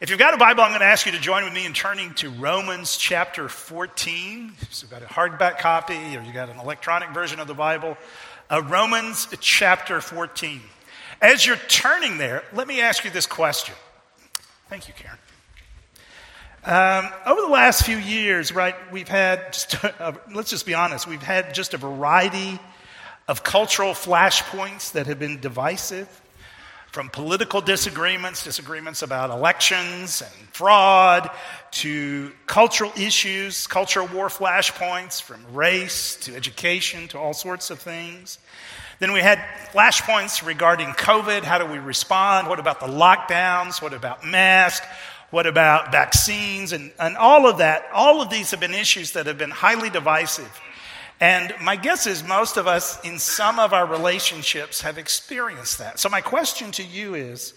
If you've got a Bible, I'm going to ask you to join with me in turning to Romans chapter 14. So you've got a hardback copy or you've got an electronic version of the Bible, uh, Romans chapter 14. As you're turning there, let me ask you this question. Thank you, Karen. Um, over the last few years, right, we've had, just, uh, let's just be honest, we've had just a variety of cultural flashpoints that have been divisive from political disagreements, disagreements about elections and fraud, to cultural issues, cultural war flashpoints, from race to education to all sorts of things. Then we had flashpoints regarding COVID. How do we respond? What about the lockdowns? What about masks? What about vaccines? And, and all of that, all of these have been issues that have been highly divisive. And my guess is most of us in some of our relationships have experienced that. So, my question to you is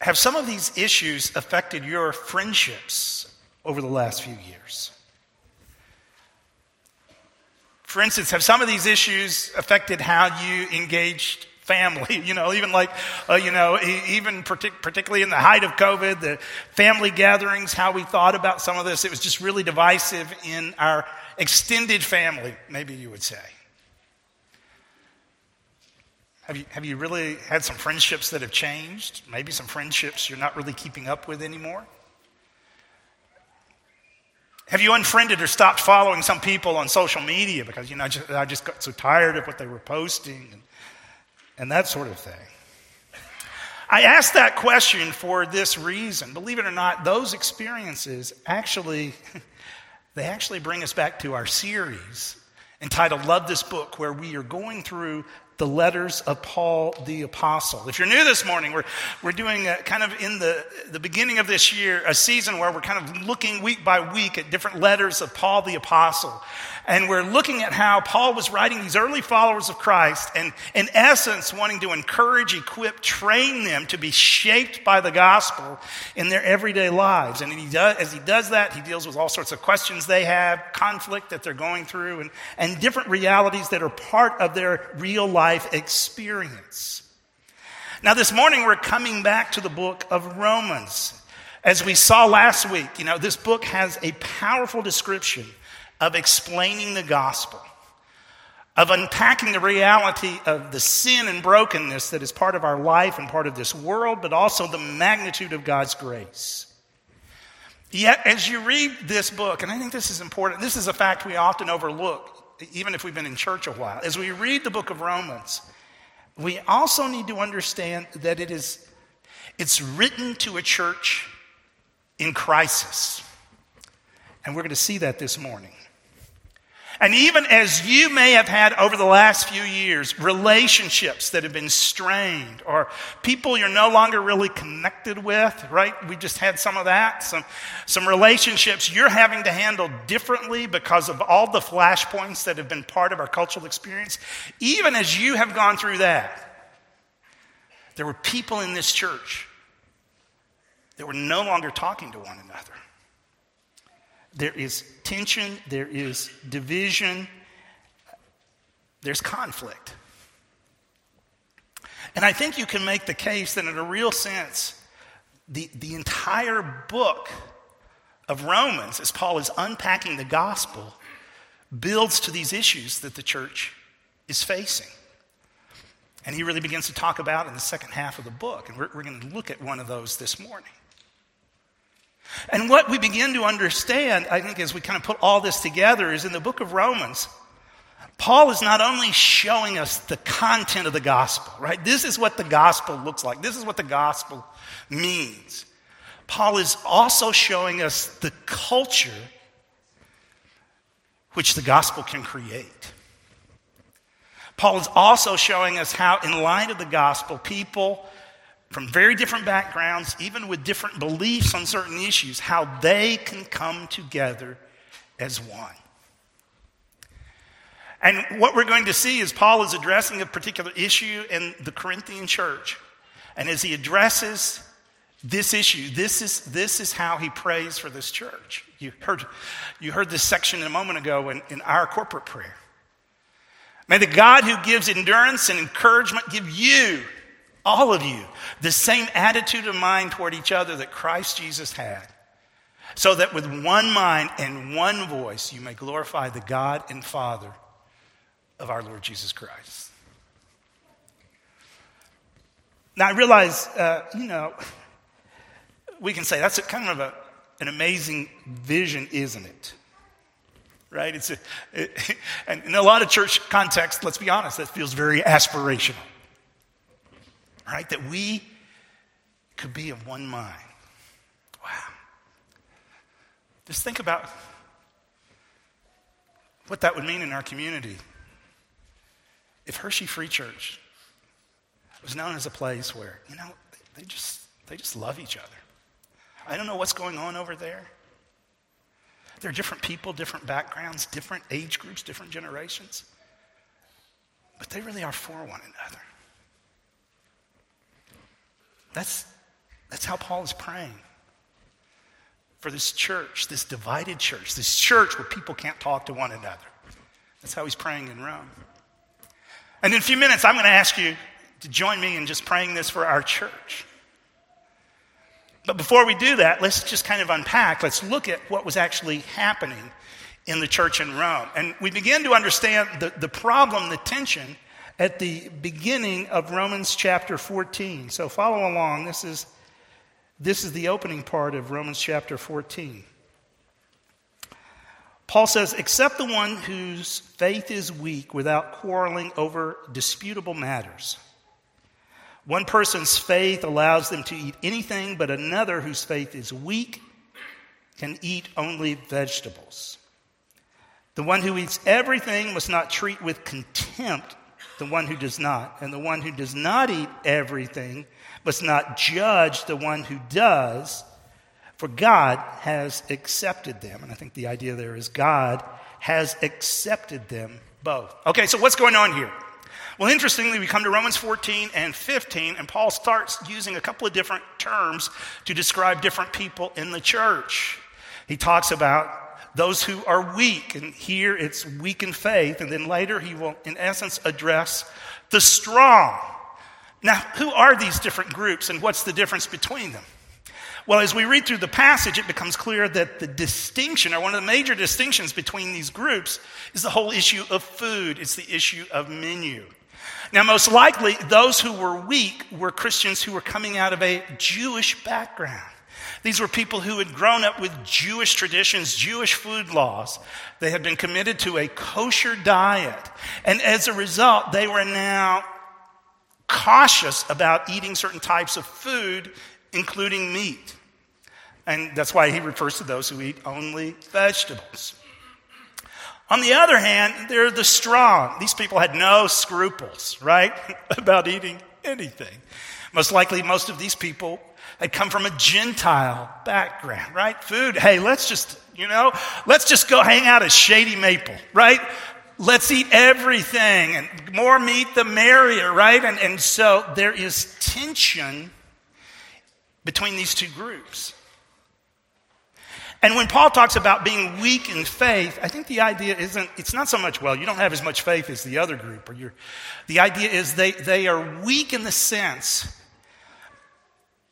Have some of these issues affected your friendships over the last few years? For instance, have some of these issues affected how you engaged family? You know, even like, uh, you know, even partic- particularly in the height of COVID, the family gatherings, how we thought about some of this, it was just really divisive in our extended family, maybe you would say. Have you, have you really had some friendships that have changed? Maybe some friendships you're not really keeping up with anymore? Have you unfriended or stopped following some people on social media because, you know, just, I just got so tired of what they were posting and, and that sort of thing? I asked that question for this reason. Believe it or not, those experiences actually they actually bring us back to our series entitled Love This Book, where we are going through the letters of Paul the Apostle. If you're new this morning, we're, we're doing a, kind of in the, the beginning of this year, a season where we're kind of looking week by week at different letters of Paul the Apostle. And we're looking at how Paul was writing these early followers of Christ and, in essence, wanting to encourage, equip, train them to be shaped by the gospel in their everyday lives. And he does, as he does that, he deals with all sorts of questions they have, conflict that they're going through, and, and different realities that are part of their real life experience. Now, this morning, we're coming back to the book of Romans. As we saw last week, you know, this book has a powerful description of explaining the gospel, of unpacking the reality of the sin and brokenness that is part of our life and part of this world, but also the magnitude of God's grace. Yet, as you read this book, and I think this is important, this is a fact we often overlook, even if we've been in church a while. As we read the book of Romans, we also need to understand that it is it's written to a church in crisis. And we're going to see that this morning. And even as you may have had over the last few years, relationships that have been strained or people you're no longer really connected with, right? We just had some of that. Some, some relationships you're having to handle differently because of all the flashpoints that have been part of our cultural experience. Even as you have gone through that, there were people in this church that were no longer talking to one another. There is tension, there is division, there's conflict. And I think you can make the case that, in a real sense, the, the entire book of Romans, as Paul is unpacking the gospel, builds to these issues that the church is facing. And he really begins to talk about in the second half of the book. And we're, we're going to look at one of those this morning. And what we begin to understand, I think, as we kind of put all this together, is in the book of Romans, Paul is not only showing us the content of the gospel, right? This is what the gospel looks like, this is what the gospel means. Paul is also showing us the culture which the gospel can create. Paul is also showing us how, in light of the gospel, people from very different backgrounds, even with different beliefs on certain issues, how they can come together as one. And what we're going to see is Paul is addressing a particular issue in the Corinthian church. And as he addresses this issue, this is, this is how he prays for this church. You heard, you heard this section a moment ago in, in our corporate prayer. May the God who gives endurance and encouragement give you all of you, the same attitude of mind toward each other that Christ Jesus had, so that with one mind and one voice you may glorify the God and Father of our Lord Jesus Christ. Now, I realize, uh, you know, we can say that's kind of a, an amazing vision, isn't it? Right? It's a, it, and in a lot of church contexts, let's be honest, that feels very aspirational right? That we could be of one mind. Wow. Just think about what that would mean in our community. If Hershey Free Church was known as a place where, you know, they just, they just love each other. I don't know what's going on over there. There are different people, different backgrounds, different age groups, different generations. But they really are for one another. That's, that's how Paul is praying for this church, this divided church, this church where people can't talk to one another. That's how he's praying in Rome. And in a few minutes, I'm going to ask you to join me in just praying this for our church. But before we do that, let's just kind of unpack. Let's look at what was actually happening in the church in Rome. And we begin to understand the, the problem, the tension at the beginning of Romans chapter 14. So follow along. This is, this is the opening part of Romans chapter 14. Paul says, Except the one whose faith is weak without quarreling over disputable matters. One person's faith allows them to eat anything, but another whose faith is weak can eat only vegetables. The one who eats everything must not treat with contempt the one who does not. And the one who does not eat everything must not judge the one who does, for God has accepted them. And I think the idea there is God has accepted them both. Okay, so what's going on here? Well, interestingly, we come to Romans 14 and 15, and Paul starts using a couple of different terms to describe different people in the church. He talks about those who are weak. And here it's weak in faith. And then later he will, in essence, address the strong. Now, who are these different groups and what's the difference between them? Well, as we read through the passage, it becomes clear that the distinction, or one of the major distinctions between these groups, is the whole issue of food. It's the issue of menu. Now, most likely, those who were weak were Christians who were coming out of a Jewish background. These were people who had grown up with Jewish traditions, Jewish food laws. They had been committed to a kosher diet. And as a result, they were now cautious about eating certain types of food, including meat. And that's why he refers to those who eat only vegetables. On the other hand, they're the strong. These people had no scruples, right, about eating anything. Most likely, most of these people had come from a Gentile background, right? Food, hey, let's just, you know, let's just go hang out at Shady Maple, right? Let's eat everything and more meat the merrier, right? And, and so there is tension between these two groups. And when Paul talks about being weak in faith, I think the idea isn't, it's not so much, well, you don't have as much faith as the other group, or you're, the idea is they, they are weak in the sense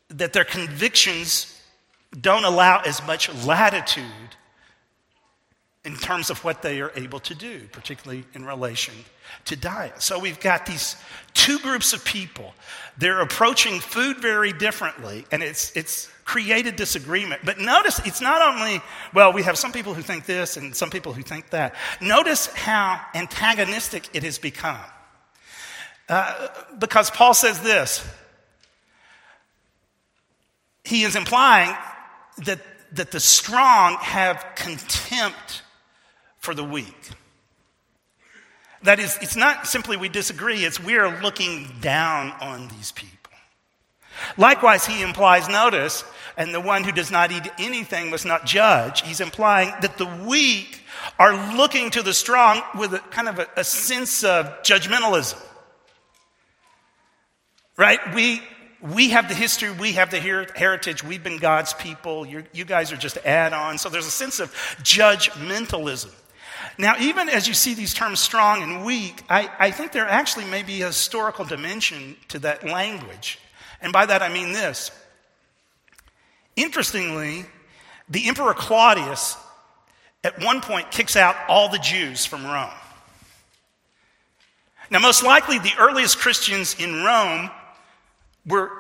that their convictions don't allow as much latitude in terms of what they are able to do, particularly in relation to diet. So we've got these two groups of people. They're approaching food very differently, and it's, it's created disagreement. But notice it's not only, well, we have some people who think this and some people who think that. Notice how antagonistic it has become. Uh, because Paul says this he is implying that, that the strong have contempt for the weak. That is, it's not simply we disagree, it's we are looking down on these people. Likewise, he implies, notice, and the one who does not eat anything must not judge. He's implying that the weak are looking to the strong with a kind of a, a sense of judgmentalism. Right? We, we have the history, we have the heritage, we've been God's people, You're, you guys are just add ons. So there's a sense of judgmentalism. Now, even as you see these terms strong and weak, I, I think there actually may be a historical dimension to that language. And by that I mean this. Interestingly, the Emperor Claudius at one point kicks out all the Jews from Rome. Now, most likely, the earliest Christians in Rome were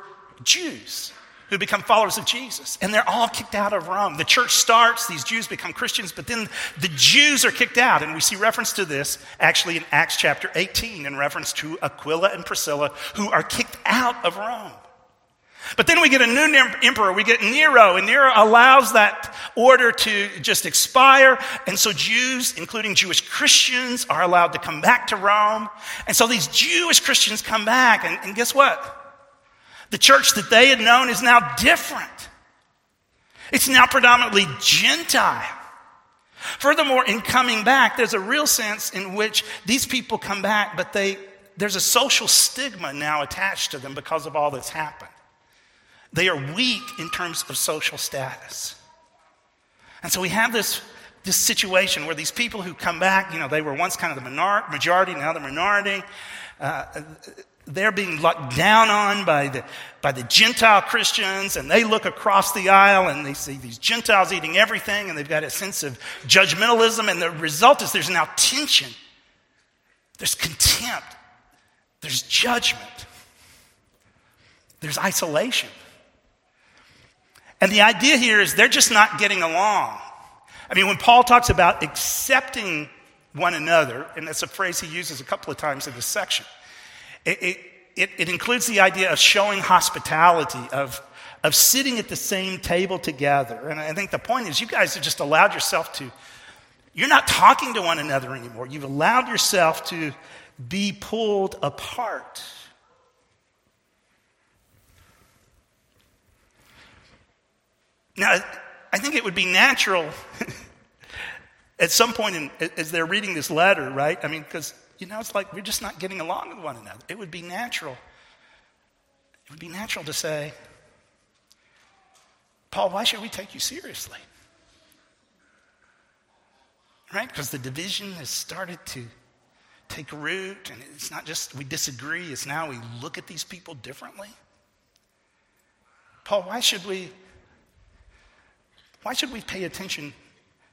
Jews who become followers of Jesus. And they're all kicked out of Rome. The church starts, these Jews become Christians, but then the Jews are kicked out. And we see reference to this actually in Acts chapter 18 in reference to Aquila and Priscilla who are kicked out of Rome. But then we get a new emperor, we get Nero, and Nero allows that order to just expire. And so Jews, including Jewish Christians, are allowed to come back to Rome. And so these Jewish Christians come back, and, and guess what? The church that they had known is now different. It's now predominantly Gentile. Furthermore, in coming back, there's a real sense in which these people come back, but they, there's a social stigma now attached to them because of all that's happened. They are weak in terms of social status. And so we have this, this situation where these people who come back, you know, they were once kind of the majority, now the minority. Uh, they're being looked down on by the, by the Gentile Christians, and they look across the aisle and they see these Gentiles eating everything, and they've got a sense of judgmentalism, and the result is there's now tension, there's contempt, there's judgment, there's isolation. And the idea here is they're just not getting along. I mean, when Paul talks about accepting one another, and that's a phrase he uses a couple of times in this section, it, it, it, includes the idea of showing hospitality, of, of sitting at the same table together. And I think the point is, you guys have just allowed yourself to, you're not talking to one another anymore. You've allowed yourself to be pulled apart. Now, I think it would be natural at some point in, as they're reading this letter, right? I mean, because you know, it's like we're just not getting along with one another. It would be natural. It would be natural to say, Paul, why should we take you seriously? Right? Because the division has started to take root, and it's not just we disagree, it's now we look at these people differently. Paul, why should we why should we pay attention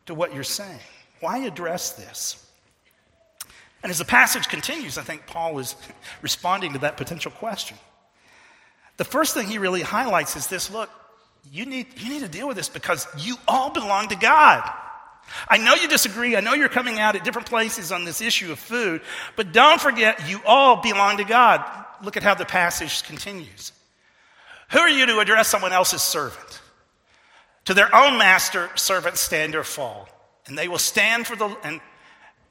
to what you're saying? Why address this? And as the passage continues, I think Paul is responding to that potential question. The first thing he really highlights is this look, you need, you need to deal with this because you all belong to God. I know you disagree. I know you're coming out at different places on this issue of food, but don't forget you all belong to God. Look at how the passage continues. Who are you to address someone else's servant? To their own master, servants stand or fall, and they will stand for the, and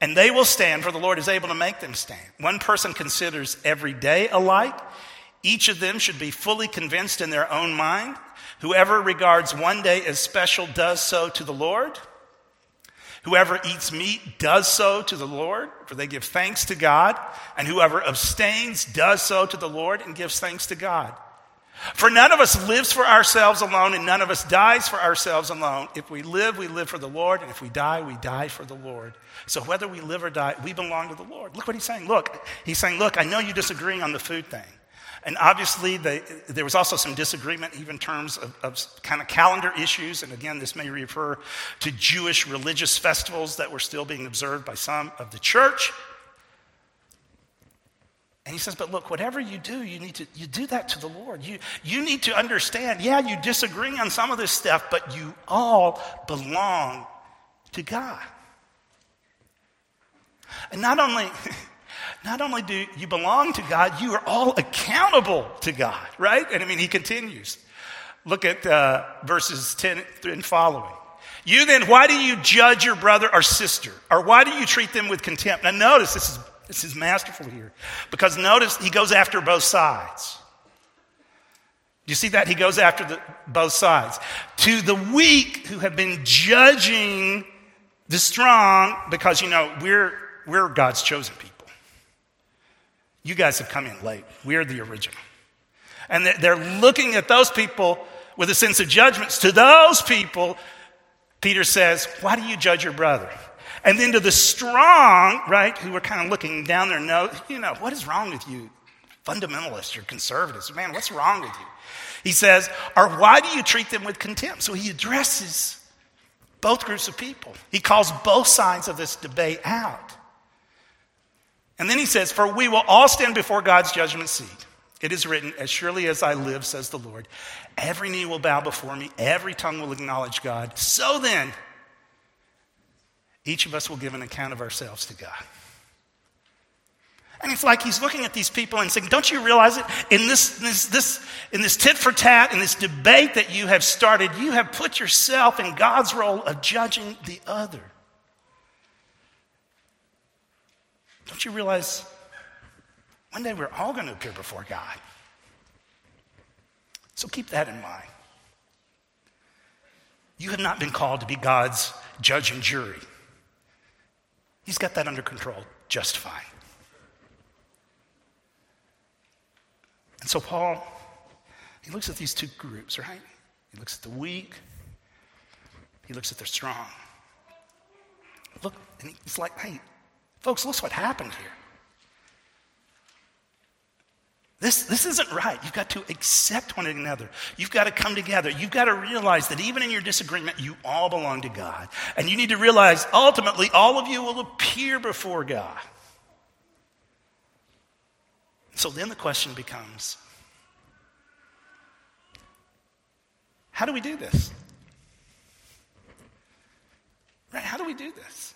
and they will stand, for the Lord is able to make them stand. One person considers every day alike. Each of them should be fully convinced in their own mind. Whoever regards one day as special does so to the Lord. Whoever eats meat does so to the Lord, for they give thanks to God. And whoever abstains does so to the Lord and gives thanks to God. For none of us lives for ourselves alone, and none of us dies for ourselves alone. If we live, we live for the Lord, and if we die, we die for the Lord. So whether we live or die, we belong to the Lord. Look what he's saying. Look, he's saying, Look, I know you're disagreeing on the food thing. And obviously, they, there was also some disagreement, even in terms of, of kind of calendar issues. And again, this may refer to Jewish religious festivals that were still being observed by some of the church. And he says, but look, whatever you do, you need to you do that to the Lord. You, you need to understand, yeah, you disagree on some of this stuff, but you all belong to God. And not only, not only do you belong to God, you are all accountable to God, right? And I mean, he continues. Look at uh, verses 10 and following. You then, why do you judge your brother or sister? Or why do you treat them with contempt? Now, notice this is this is masterful here. Because notice he goes after both sides. Do you see that? He goes after the, both sides. To the weak who have been judging the strong, because, you know, we're, we're God's chosen people. You guys have come in late. We're the original. And they're looking at those people with a sense of judgments. To those people, Peter says, Why do you judge your brother? And then to the strong, right, who are kind of looking down their nose, you know, what is wrong with you? Fundamentalists or conservatives. Man, what's wrong with you? He says, or why do you treat them with contempt? So he addresses both groups of people. He calls both sides of this debate out. And then he says, For we will all stand before God's judgment seat. It is written, As surely as I live, says the Lord, every knee will bow before me, every tongue will acknowledge God. So then, each of us will give an account of ourselves to God. And it's like he's looking at these people and saying, Don't you realize it? In this, this, this, in this tit for tat, in this debate that you have started, you have put yourself in God's role of judging the other. Don't you realize one day we're all going to appear before God? So keep that in mind. You have not been called to be God's judge and jury. He's got that under control just fine. And so Paul, he looks at these two groups, right? He looks at the weak, he looks at the strong. Look, and he's like, hey, folks, look what happened here. This, this isn't right. You've got to accept one another. You've got to come together. You've got to realize that even in your disagreement, you all belong to God. And you need to realize ultimately all of you will appear before God. So then the question becomes how do we do this? Right? How do we do this?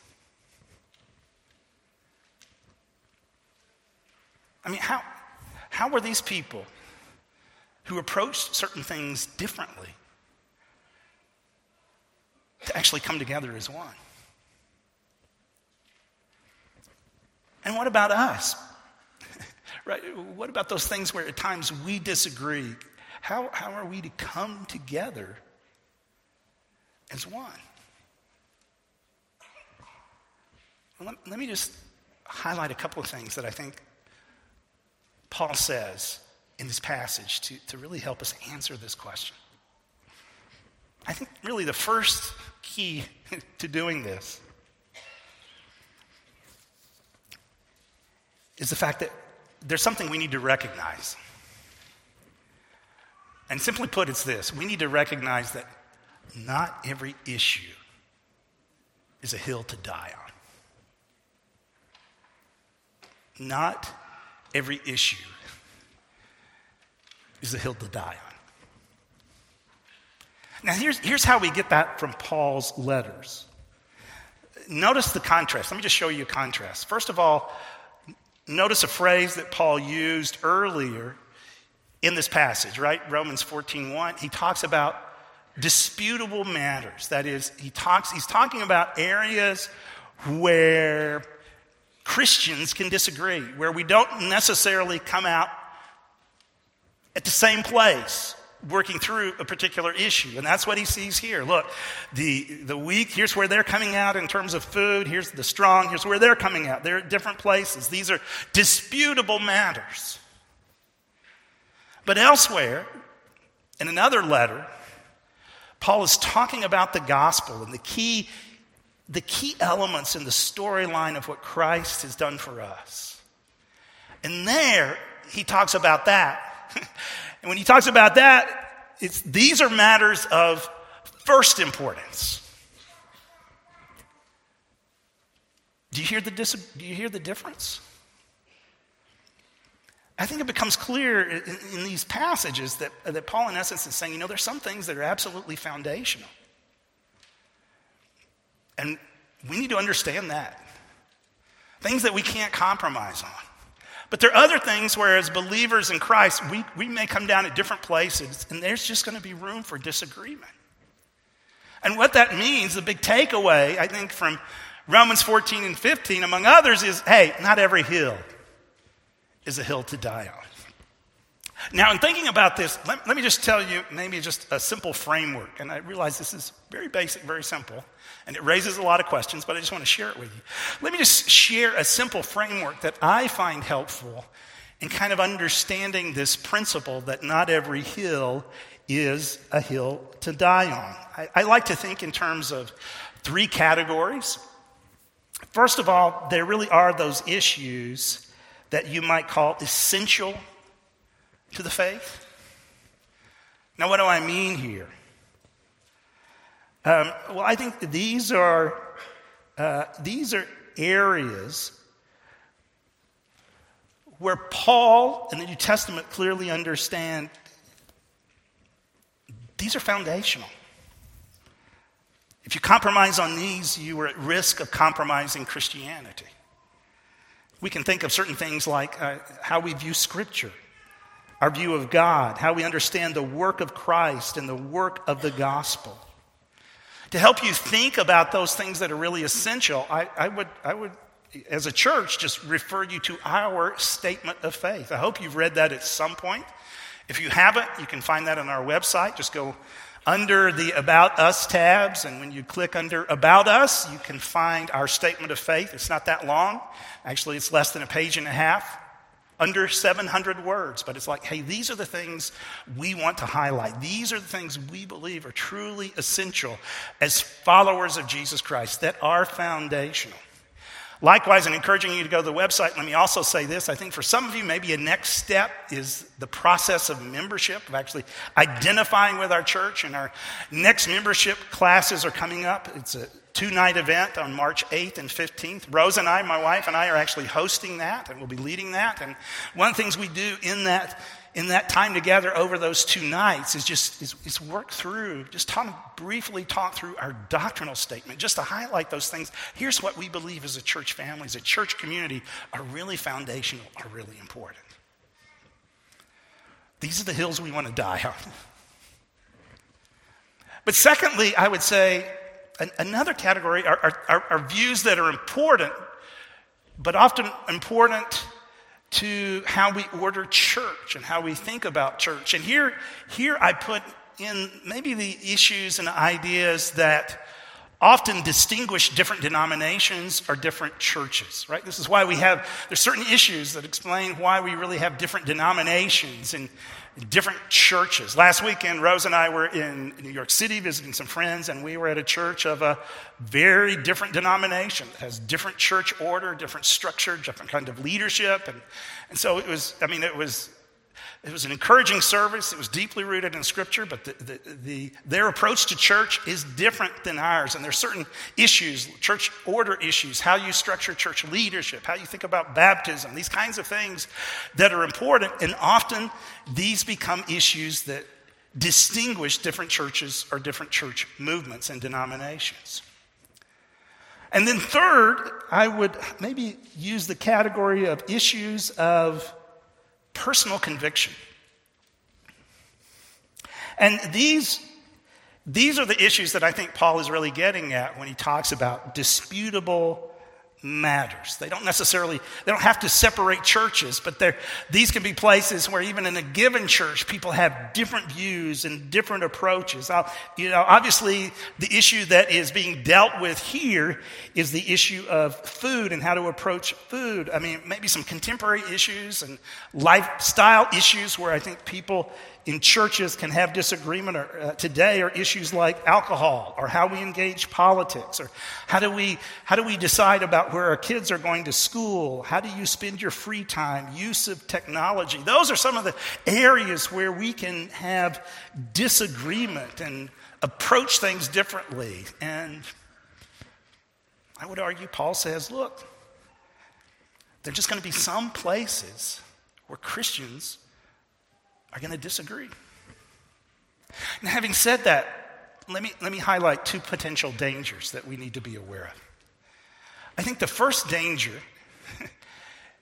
I mean, how, how were these people who approached certain things differently to actually come together as one? And what about us? Right? What about those things where at times we disagree? How, how are we to come together as one? Let, let me just highlight a couple of things that I think Paul says in this passage to, to really help us answer this question. I think really the first key to doing this is the fact that there's something we need to recognize. And simply put, it's this we need to recognize that not every issue is a hill to die on. Not every issue is a hill to die on. Now, here's, here's how we get that from Paul's letters. Notice the contrast. Let me just show you a contrast. First of all, Notice a phrase that Paul used earlier in this passage, right? Romans 14:1. He talks about disputable matters. That is, he talks, he's talking about areas where Christians can disagree, where we don't necessarily come out at the same place working through a particular issue. And that's what he sees here. Look, the, the weak, here's where they're coming out in terms of food. Here's the strong, here's where they're coming out. They're at different places. These are disputable matters. But elsewhere, in another letter, Paul is talking about the gospel and the key, the key elements in the storyline of what Christ has done for us. And there, he talks about that. And when he talks about that, it's, these are matters of first importance. Do you hear the, dis- do you hear the difference? I think it becomes clear in, in these passages that, that Paul, in essence, is saying, you know, there's some things that are absolutely foundational. And we need to understand that. Things that we can't compromise on. But there are other things where, as believers in Christ, we, we may come down at different places, and there's just going to be room for disagreement. And what that means, the big takeaway, I think, from Romans 14 and 15, among others, is hey, not every hill is a hill to die on. Now, in thinking about this, let, let, me just tell you maybe just a simple framework. And I realize this is very basic, very simple, and it raises a lot of questions, but I just want to share it with you. Let me just share a simple framework that I find helpful in kind of understanding this principle that not every hill is a hill to die on. I, I like to think in terms of three categories. First of all, there really are those issues that you might call essential to the faith. Now, what do I mean here? Um, well, I think these are, uh, these are areas where Paul and the New Testament clearly understand these are foundational. If you compromise on these, you are at risk of compromising Christianity. We can think of certain things like uh, how we view Scripture, our view of God, how we understand the work of Christ and the work of the gospel. To help you think about those things that are really essential, I, I, would, I would, as a church, just refer you to our statement of faith. I hope you've read that at some point. If you haven't, you can find that on our website. Just go under the About Us tabs, and when you click under About Us, you can find our statement of faith. It's not that long. Actually, it's less than a page and a half, under 700 words. But it's like, hey, these are the things we want to highlight. These are the things we believe are truly essential as followers of Jesus Christ that are foundational. Likewise, in encouraging you to go to the website, let me also say this. I think for some of you, maybe a next step is the process of membership, of actually identifying with our church. And our next membership classes are coming up. It's a two night event on March 8th and 15th. Rose and I, my wife and I, are actually hosting that, and we'll be leading that. And one of the things we do in that in that time together over those two nights is just is, is work through, just talk, briefly talk through our doctrinal statement, just to highlight those things. Here's what we believe as a church family, as a church community, are really foundational, are really important. These are the hills we want to die on. But secondly, I would say an, another category are, are, are views that are important, but often important to how we order church and how we think about church. And here, here I put in maybe the issues and ideas that often distinguish different denominations or different churches, right? This is why we have, there's certain issues that explain why we really have different denominations and different churches. Last weekend, Rose and I were in New York City visiting some friends, and we were at a church of a very different denomination that has different church order, different structure, different kind of leadership. And, and so it was, I mean, it was it was an encouraging service. It was deeply rooted in Scripture, but the, the, the, their approach to church is different than ours. And there's certain issues, church order issues, how you structure church leadership, how you think about baptism, these kinds of things that are important. And often these become issues that distinguish different churches or different church movements and denominations. And then, third, I would maybe use the category of issues of personal conviction. And these, these are the issues that I think Paul is really getting at when he talks about disputable matters. They don't necessarily, they don't have to separate churches, but there these can be places where even in a given church, people have different views and different approaches. Now, you know, obviously the issue that is being dealt with here is the issue of food and how to approach food. I mean, maybe some contemporary issues and lifestyle issues where I think people in churches can have disagreement or, uh, today are issues like alcohol or how we engage politics or how do we how do we decide about where our kids are going to school? How do you spend your free time? Use of technology. Those are some of the areas where we can have disagreement and approach things differently. And i would argue paul says look there's just going to be some places where christians are going to disagree. And having said that, let me, let me highlight two potential dangers that we need to be aware of. I think the first danger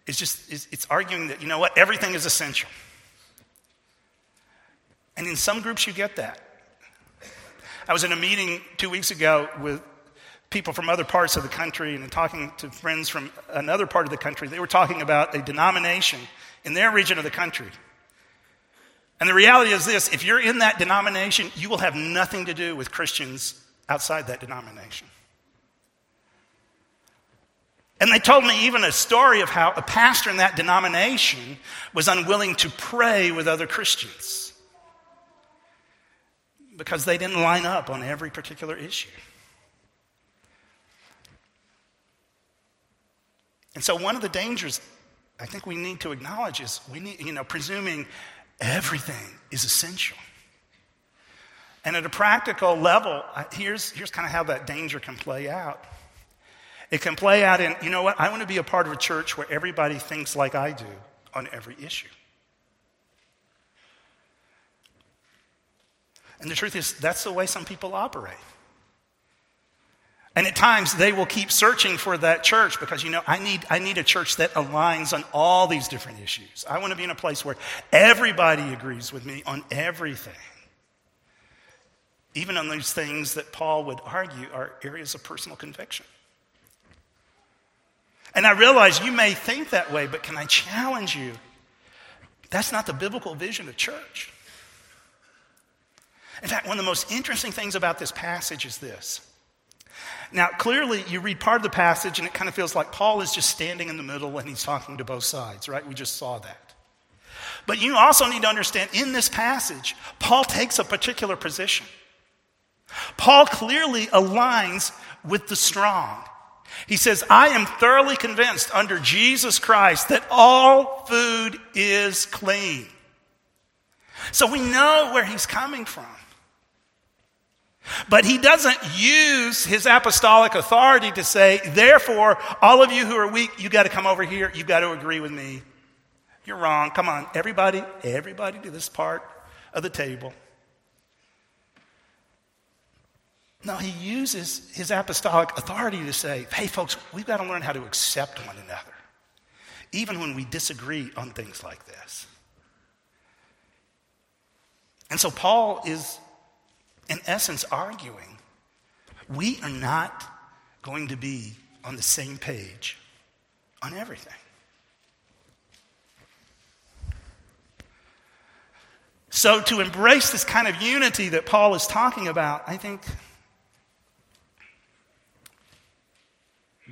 is just is, it's arguing that, you know what, everything is essential. And in some groups, you get that. I was in a meeting two weeks ago with people from other parts of the country and talking to friends from another part of the country. They were talking about a denomination in their region of the country and the reality is this if you're in that denomination, you will have nothing to do with Christians outside that denomination. And they told me even a story of how a pastor in that denomination was unwilling to pray with other Christians because they didn't line up on every particular issue. And so, one of the dangers I think we need to acknowledge is we need, you know, presuming everything is essential. And at a practical level, here's, here's kind of how that danger can play out. It can play out in, you know what, I want to be a part of a church where everybody thinks like I do on every issue. And the truth is, that's the way some people operate. And at times they will keep searching for that church because, you know, I need, I need a church that aligns on all these different issues. I want to be in a place where everybody agrees with me on everything. Even on those things that Paul would argue are areas of personal conviction. And I realize you may think that way, but can I challenge you? That's not the biblical vision of church. In fact, one of the most interesting things about this passage is this now, clearly, you read part of the passage and it kind of feels like Paul is just standing in the middle and he's talking to both sides, right? We just saw that. But you also need to understand in this passage, Paul takes a particular position. Paul clearly aligns with the strong. He says, I am thoroughly convinced under Jesus Christ that all food is clean. So we know where he's coming from. But he doesn't use his apostolic authority to say, therefore, all of you who are weak, you got to come over here. You got to agree with me. You're wrong. Come on, everybody, everybody to this part of the table. No, he uses his apostolic authority to say, hey, folks, we've got to learn how to accept one another, even when we disagree on things like this. And so Paul is in essence, arguing we are not going to be on the same page on everything. So, to embrace this kind of unity that Paul is talking about, I think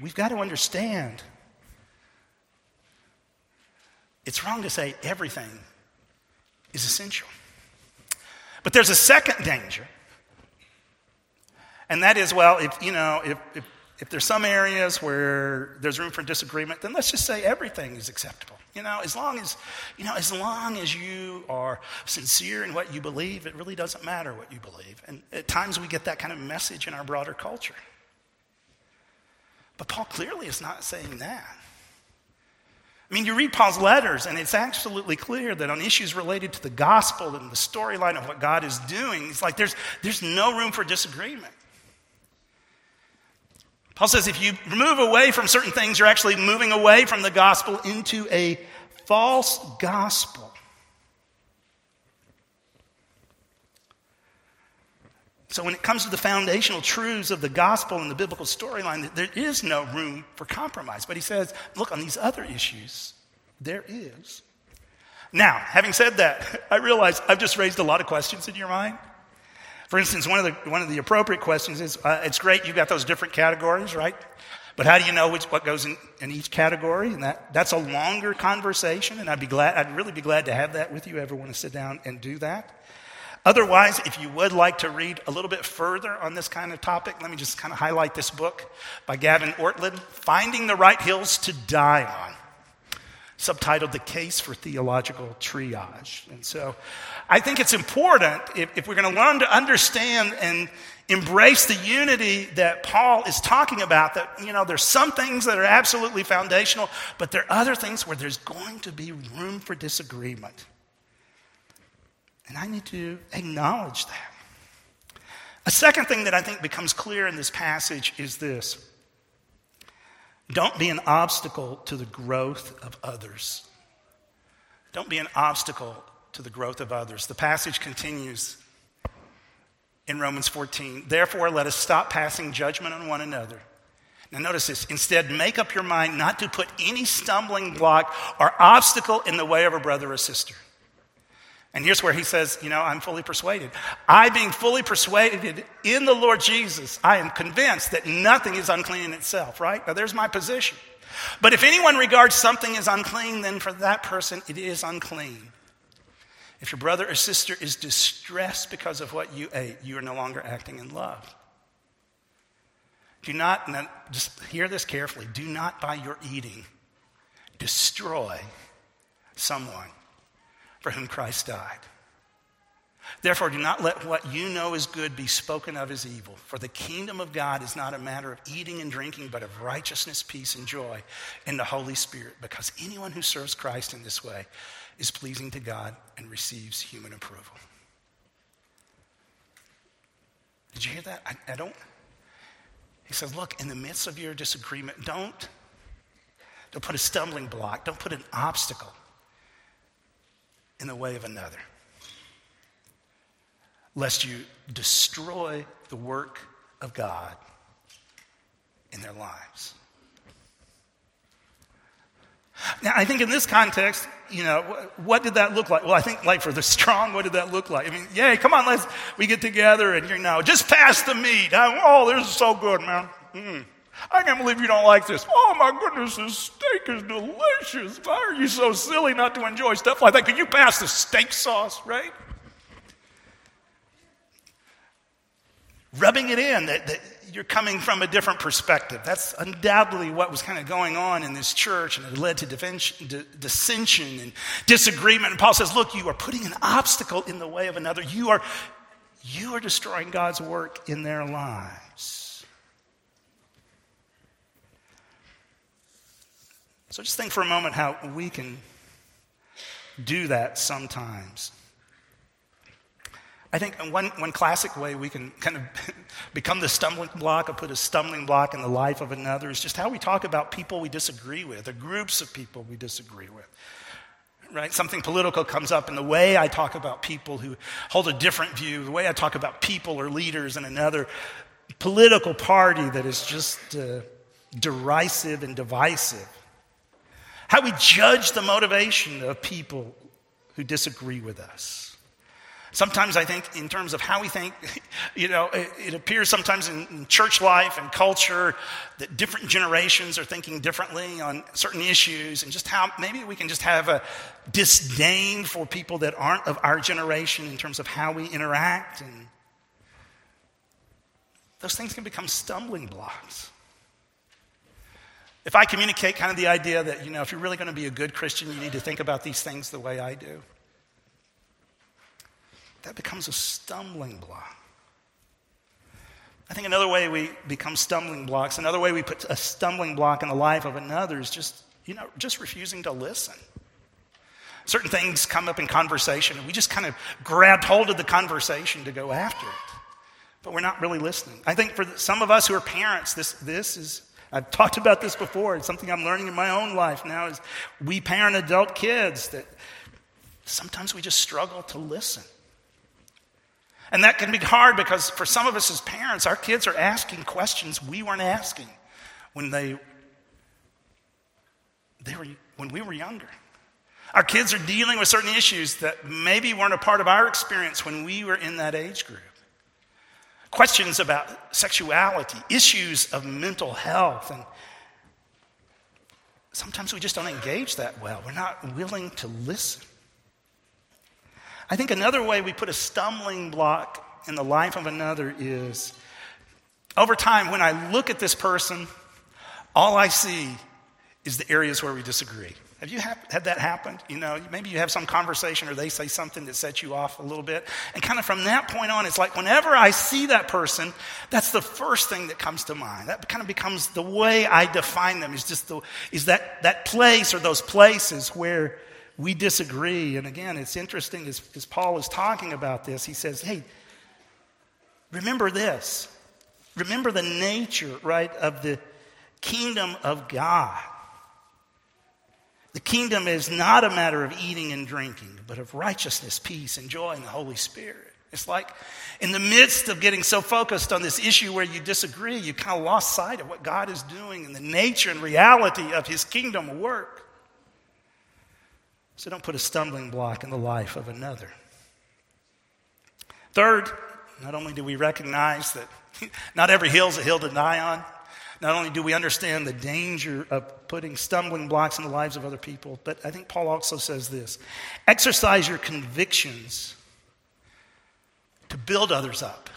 we've got to understand it's wrong to say everything is essential. But there's a second danger and that is, well, if, you know, if, if, if there's some areas where there's room for disagreement, then let's just say everything is acceptable. You know, as long as, you know, as long as you are sincere in what you believe, it really doesn't matter what you believe. And at times we get that kind of message in our broader culture. But Paul clearly is not saying that. I mean, you read Paul's letters, and it's absolutely clear that on issues related to the gospel and the storyline of what God is doing, it's like there's, there's no room for disagreement. Paul says if you move away from certain things, you're actually moving away from the gospel into a false gospel. So, when it comes to the foundational truths of the gospel and the biblical storyline, there is no room for compromise. But he says, look, on these other issues, there is. Now, having said that, I realize I've just raised a lot of questions in your mind. For instance, one of the, one of the appropriate questions is uh, it's great you've got those different categories, right? But how do you know which, what goes in, in each category? And that, that's a longer conversation, and I'd be glad, I'd really be glad to have that with you. Ever want to sit down and do that? Otherwise, if you would like to read a little bit further on this kind of topic, let me just kind of highlight this book by Gavin Ortlund, Finding the Right Hills to Die On subtitled The Case for Theological Triage. And so I think it's important if, if we're going to learn to understand and embrace the unity that Paul is talking about, that, you know, there's some things that are absolutely foundational, but there are other things where there's going to be room for disagreement. And I need to acknowledge that. A second thing that I think becomes clear in this passage is this don't be an obstacle to the growth of others. Don't be an obstacle to the growth of others. The passage continues in Romans 14. Therefore, let us stop passing judgment on one another. Now, notice this. Instead, make up your mind not to put any stumbling block or obstacle in the way of a brother or sister. And here's where he says, You know, I'm fully persuaded. I, being fully persuaded in the Lord Jesus, I am convinced that nothing is unclean in itself, right? Now, there's my position. But if anyone regards something as unclean, then for that person it is unclean. If your brother or sister is distressed because of what you ate, you are no longer acting in love. Do not, just hear this carefully, do not by your eating destroy someone for whom Christ died. Therefore, do not let what you know is good be spoken of as evil. For the kingdom of God is not a matter of eating and drinking, but of righteousness, peace, and joy in the Holy Spirit. Because anyone who serves Christ in this way is pleasing to God and receives human approval. Did you hear that? I, I don't. He says, look, in the midst of your disagreement, don't, don't put a stumbling block, don't put an obstacle in the way of another lest you destroy the work of God in their lives. Now, I think in this context, you know, what did that look like? Well, I think like for the strong, what did that look like? I mean, yay, come on, let's, we get together and you know, just pass the meat. oh, this is so good, man. Mm. I can't believe you don't like this. Oh my goodness, this steak is delicious. Why are you so silly not to enjoy stuff like that? Could you pass the steak sauce, right? rubbing it in that, that you're coming from a different perspective. That's undoubtedly what was kind of going on in this church, and it led to dissension and disagreement. And Paul says, Look, you are putting an obstacle in the way of another. You are, you are destroying God's work in their lives. So just think for a moment how we can do that sometimes. I think one, one classic way we can kind of become the stumbling block or put a stumbling block in the life of another is just how we talk about people we disagree with or groups of people we disagree with. Right? Something political comes up, and the way I talk about people who hold a different view, the way I talk about people or leaders in another political party that is just uh, derisive and divisive. How we judge the motivation of people who disagree with us. Sometimes I think, in terms of how we think, you know, it, it appears sometimes in, in, church life and culture that different generations are thinking differently on certain issues, and just how maybe we can just have a disdain for people that aren't of our generation in terms of how we interact. And those things can become stumbling blocks. If I communicate kind of the idea that, you know, if you're really going to be a good Christian, you need to think about these things the way I do that becomes a stumbling block. I think another way we become stumbling blocks, another way we put a stumbling block in the life of another is just, you know, just refusing to listen. Certain things come up in conversation, and we just kind of grabbed hold of the conversation to go after it. But we're not really listening. I think for some of us who are parents, this, this is, I've talked about this before. It's something I'm learning in my own life now is we parent adult kids that sometimes we just struggle to listen. And that can be hard because for some of us as parents, our kids are asking questions we weren't asking when they, they were, when we were younger. Our kids are dealing with certain issues that maybe weren't a part of our experience when we were in that age group. Questions about sexuality, issues of mental health, and sometimes we just don't engage that well. We're not willing to listen. I think another way we put a stumbling block in the life of another is over time, when I look at this person, all I see is the areas where we disagree. Have you had that happen? You know, maybe you have some conversation or they say something that sets you off a little bit. And kind of from that point on, it's like whenever I see that person, that's the first thing that comes to mind. That kind of becomes the way I define them is just the, is that, that place or those places where we disagree. And again, it's interesting as, as Paul is talking about this, he says, hey, remember this. Remember the nature, right, of the kingdom of God. The kingdom is not a matter of eating and drinking, but of righteousness, peace, and joy in the Holy Spirit. It's like in the midst of getting so focused on this issue where you disagree, you kind of lost sight of what God is doing and the nature and reality of his kingdom work. So don't put a stumbling block in the life of another. Third, not only do we recognize that not every hill is a hill to die on, not only do we understand the danger of putting stumbling blocks in the lives of other people, but I think Paul also says this exercise your convictions to build others up,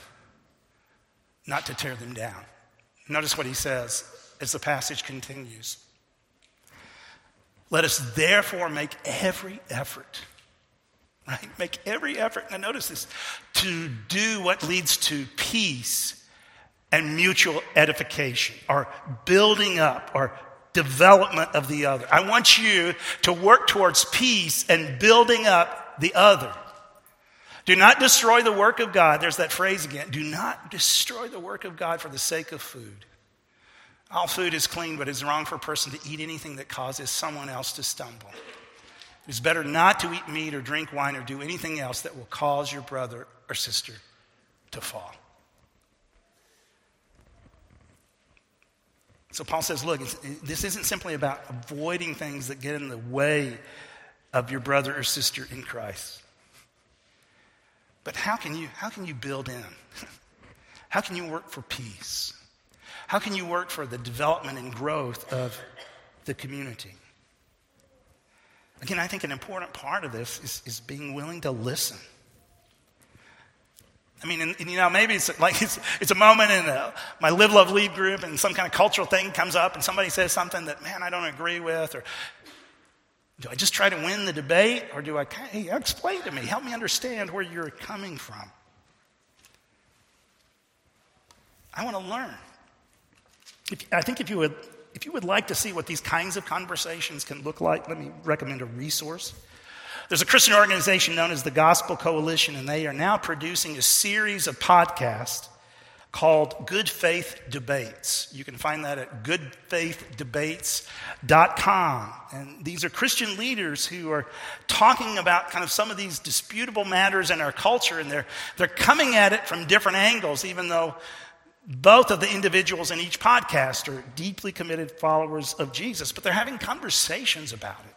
not to tear them down. Notice what he says as the passage continues. Let us therefore make every effort, right? Make every effort. Now, notice this to do what leads to peace and mutual edification, or building up, or development of the other. I want you to work towards peace and building up the other. Do not destroy the work of God. There's that phrase again. Do not destroy the work of God for the sake of food. All food is clean, but it's wrong for a person to eat anything that causes someone else to stumble. It's better not to eat meat or drink wine or do anything else that will cause your brother or sister to fall. So Paul says, look, this isn't simply about avoiding things that get in the way of your brother or sister in Christ. But how can you, how can you build in? How can you work for peace? How can you work for the development and growth of the community? Again, I think an important part of this is, is being willing to listen. I mean, and, and, you know, maybe it's like it's, it's a moment in a, my live, love, lead group, and some kind of cultural thing comes up, and somebody says something that, man, I don't agree with, or do I just try to win the debate or do I, hey, explain to me, help me understand where you're coming from? I want to learn. If, I think if you, would, if you would like to see what these kinds of conversations can look like, let me recommend a resource. There's a Christian organization known as the Gospel Coalition, and they are now producing a series of podcasts called Good Faith Debates. You can find that at goodfaithdebates.com. And these are Christian leaders who are talking about kind of some of these disputable matters in our culture, and they're, they're coming at it from different angles, even though both of the individuals in each podcast are deeply committed followers of Jesus, but they're having conversations about it.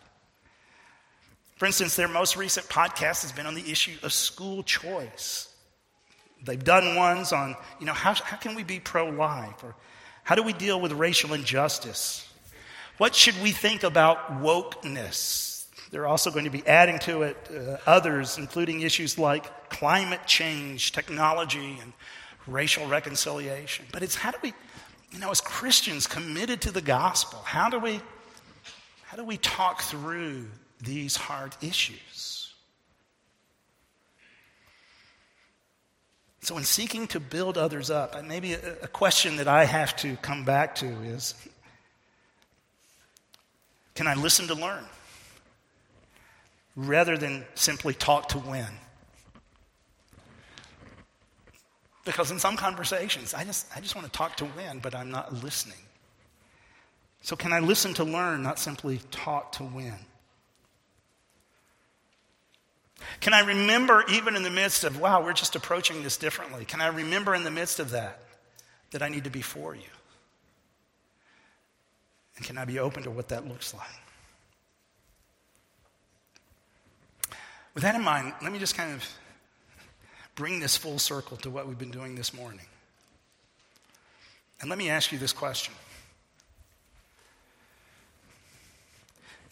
For instance, their most recent podcast has been on the issue of school choice. They've done ones on, you know, how, how can we be pro life? Or how do we deal with racial injustice? What should we think about wokeness? They're also going to be adding to it uh, others, including issues like climate change, technology, and racial reconciliation. But it's how do we, you know, as Christians committed to the gospel, how do we, how do we talk through these hard issues? So, in seeking to build others up, maybe a, question that I have to come back to is can I listen to learn rather than simply talk to win? Because in some conversations, I just, I just want to talk to win, but I'm not listening. So, can I listen to learn, not simply talk to win? Can I remember, even in the midst of, wow, we're just approaching this differently? Can I remember in the midst of that that I need to be for you? And can I be open to what that looks like? With that in mind, let me just kind of bring this full circle to what we've been doing this morning. And let me ask you this question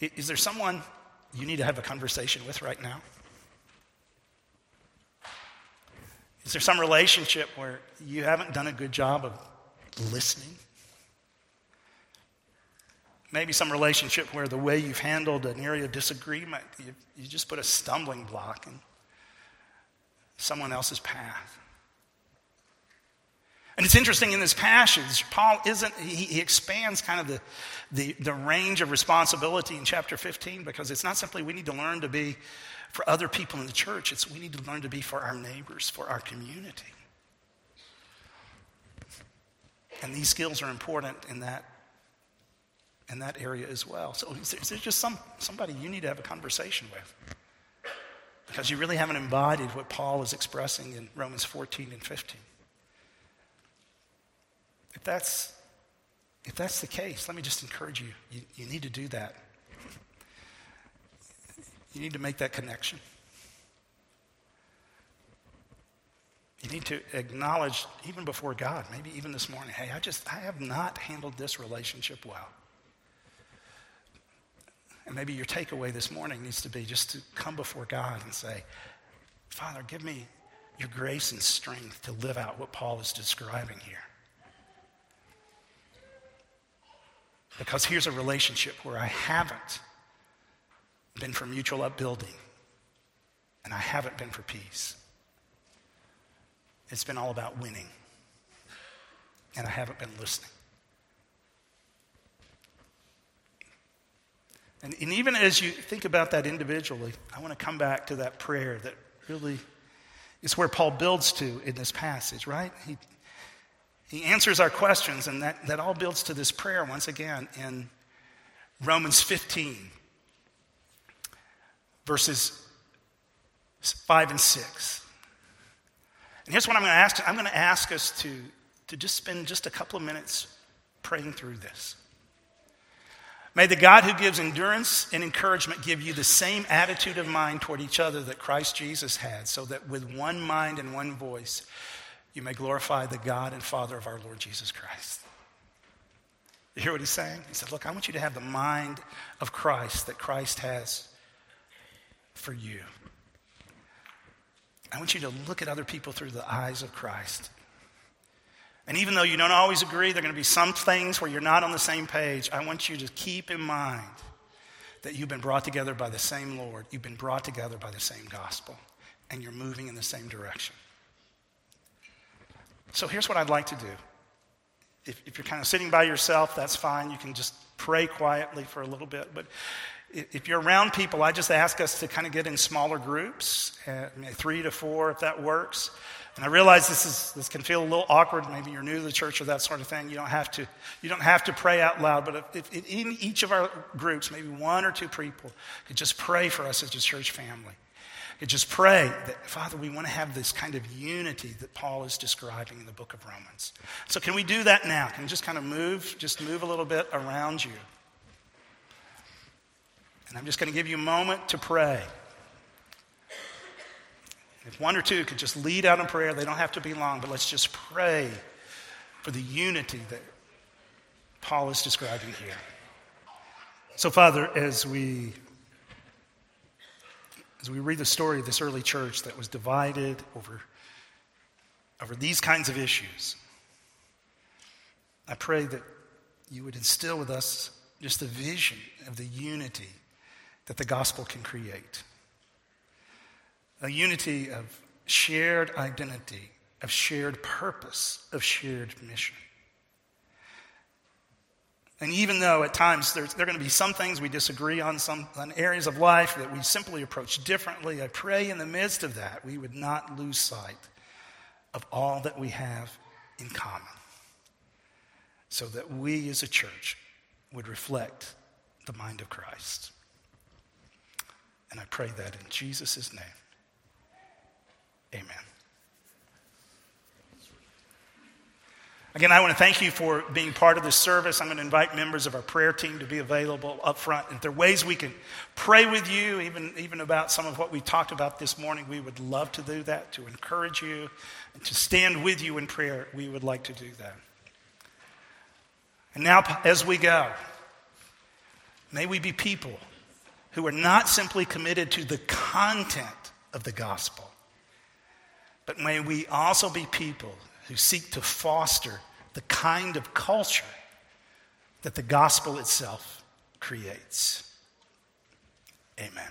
Is there someone you need to have a conversation with right now? Is there some relationship where you haven't done a good job of listening? Maybe some relationship where the way you've handled an area of disagreement, you, you just put a stumbling block in someone else's path. And it's interesting in this passage, Paul isn't, he, he, expands kind of the, the, the range of responsibility in chapter 15 because it's not simply we need to learn to be for other people in the church. It's we need to learn to be for our neighbors, for our community. And these skills are important in that, in that area as well. So is there, is there just some, somebody you need to have a conversation with? Because you really haven't embodied what Paul is expressing in Romans 14 and 15. If that's, if that's the case, let me just encourage you. You, you need to do that. You need to make that connection. You need to acknowledge, even before God, maybe even this morning, hey, I just, I have not handled this relationship well. And maybe your takeaway this morning needs to be just to come before God and say, Father, give me your grace and strength to live out what Paul is describing here. Because here's a relationship where I haven't been for mutual upbuilding and I haven't been for peace. It's been all about winning, and I haven't been listening. And, and even as you think about that individually, I want to come back to that prayer that really is where Paul builds to in this passage, right? He, he answers our questions, and that, that all builds to this prayer once again in Romans 15, verses 5 and 6. And here's what I'm going to ask I'm going to ask us to, to just spend just a couple of minutes praying through this. May the God who gives endurance and encouragement give you the same attitude of mind toward each other that Christ Jesus had, so that with one mind and one voice you may glorify the God and Father of our Lord Jesus Christ. You hear what he's saying? He said, Look, I want you to have the mind of Christ that Christ has for you. I want you to look at other people through the eyes of Christ. And even though you don't always agree, there are going to be some things where you're not on the same page. I want you to keep in mind that you've been brought together by the same Lord, you've been brought together by the same gospel, and you're moving in the same direction. So here's what I'd like to do. If, if you're kind of sitting by yourself, that's fine. You can just pray quietly for a little bit. But if you're around people, I just ask us to kind of get in smaller groups, uh, three to four if that works. And I realize this, is, this can feel a little awkward. Maybe you're new to the church or that sort of thing. You don't have to, you don't have to pray out loud. But if, if in each of our groups, maybe one or two people could just pray for us as a church family. Could just pray that, Father, we want to have this kind of unity that Paul is describing in the book of Romans. So can we do that now? Can we just kind of move, just move a little bit around you? And I'm just going to give you a moment to pray. If one or two could just lead out in prayer, they don't have to be long, but let's just pray for the unity that Paul is describing here. So, Father, as we as we read the story of this early church that was divided over, over these kinds of issues, I pray that you would instill with us just the vision of the unity that the gospel can create. A unity of shared identity, of shared purpose, of shared mission. And even though at times there are going to be some things we disagree on, some on areas of life that we simply approach differently, I pray in the midst of that we would not lose sight of all that we have in common so that we as a church would reflect the mind of Christ. And I pray that in Jesus' name. Amen. Again, I want to thank you for being part of this service. I'm going to invite members of our prayer team to be available up front. If there are ways we can pray with you, even, even about some of what we talked about this morning, we would love to do that, to encourage you, and to stand with you in prayer. We would like to do that. And now, as we go, may we be people who are not simply committed to the content of the gospel, but may we also be people who seek to foster the kind of culture that the gospel itself creates. Amen.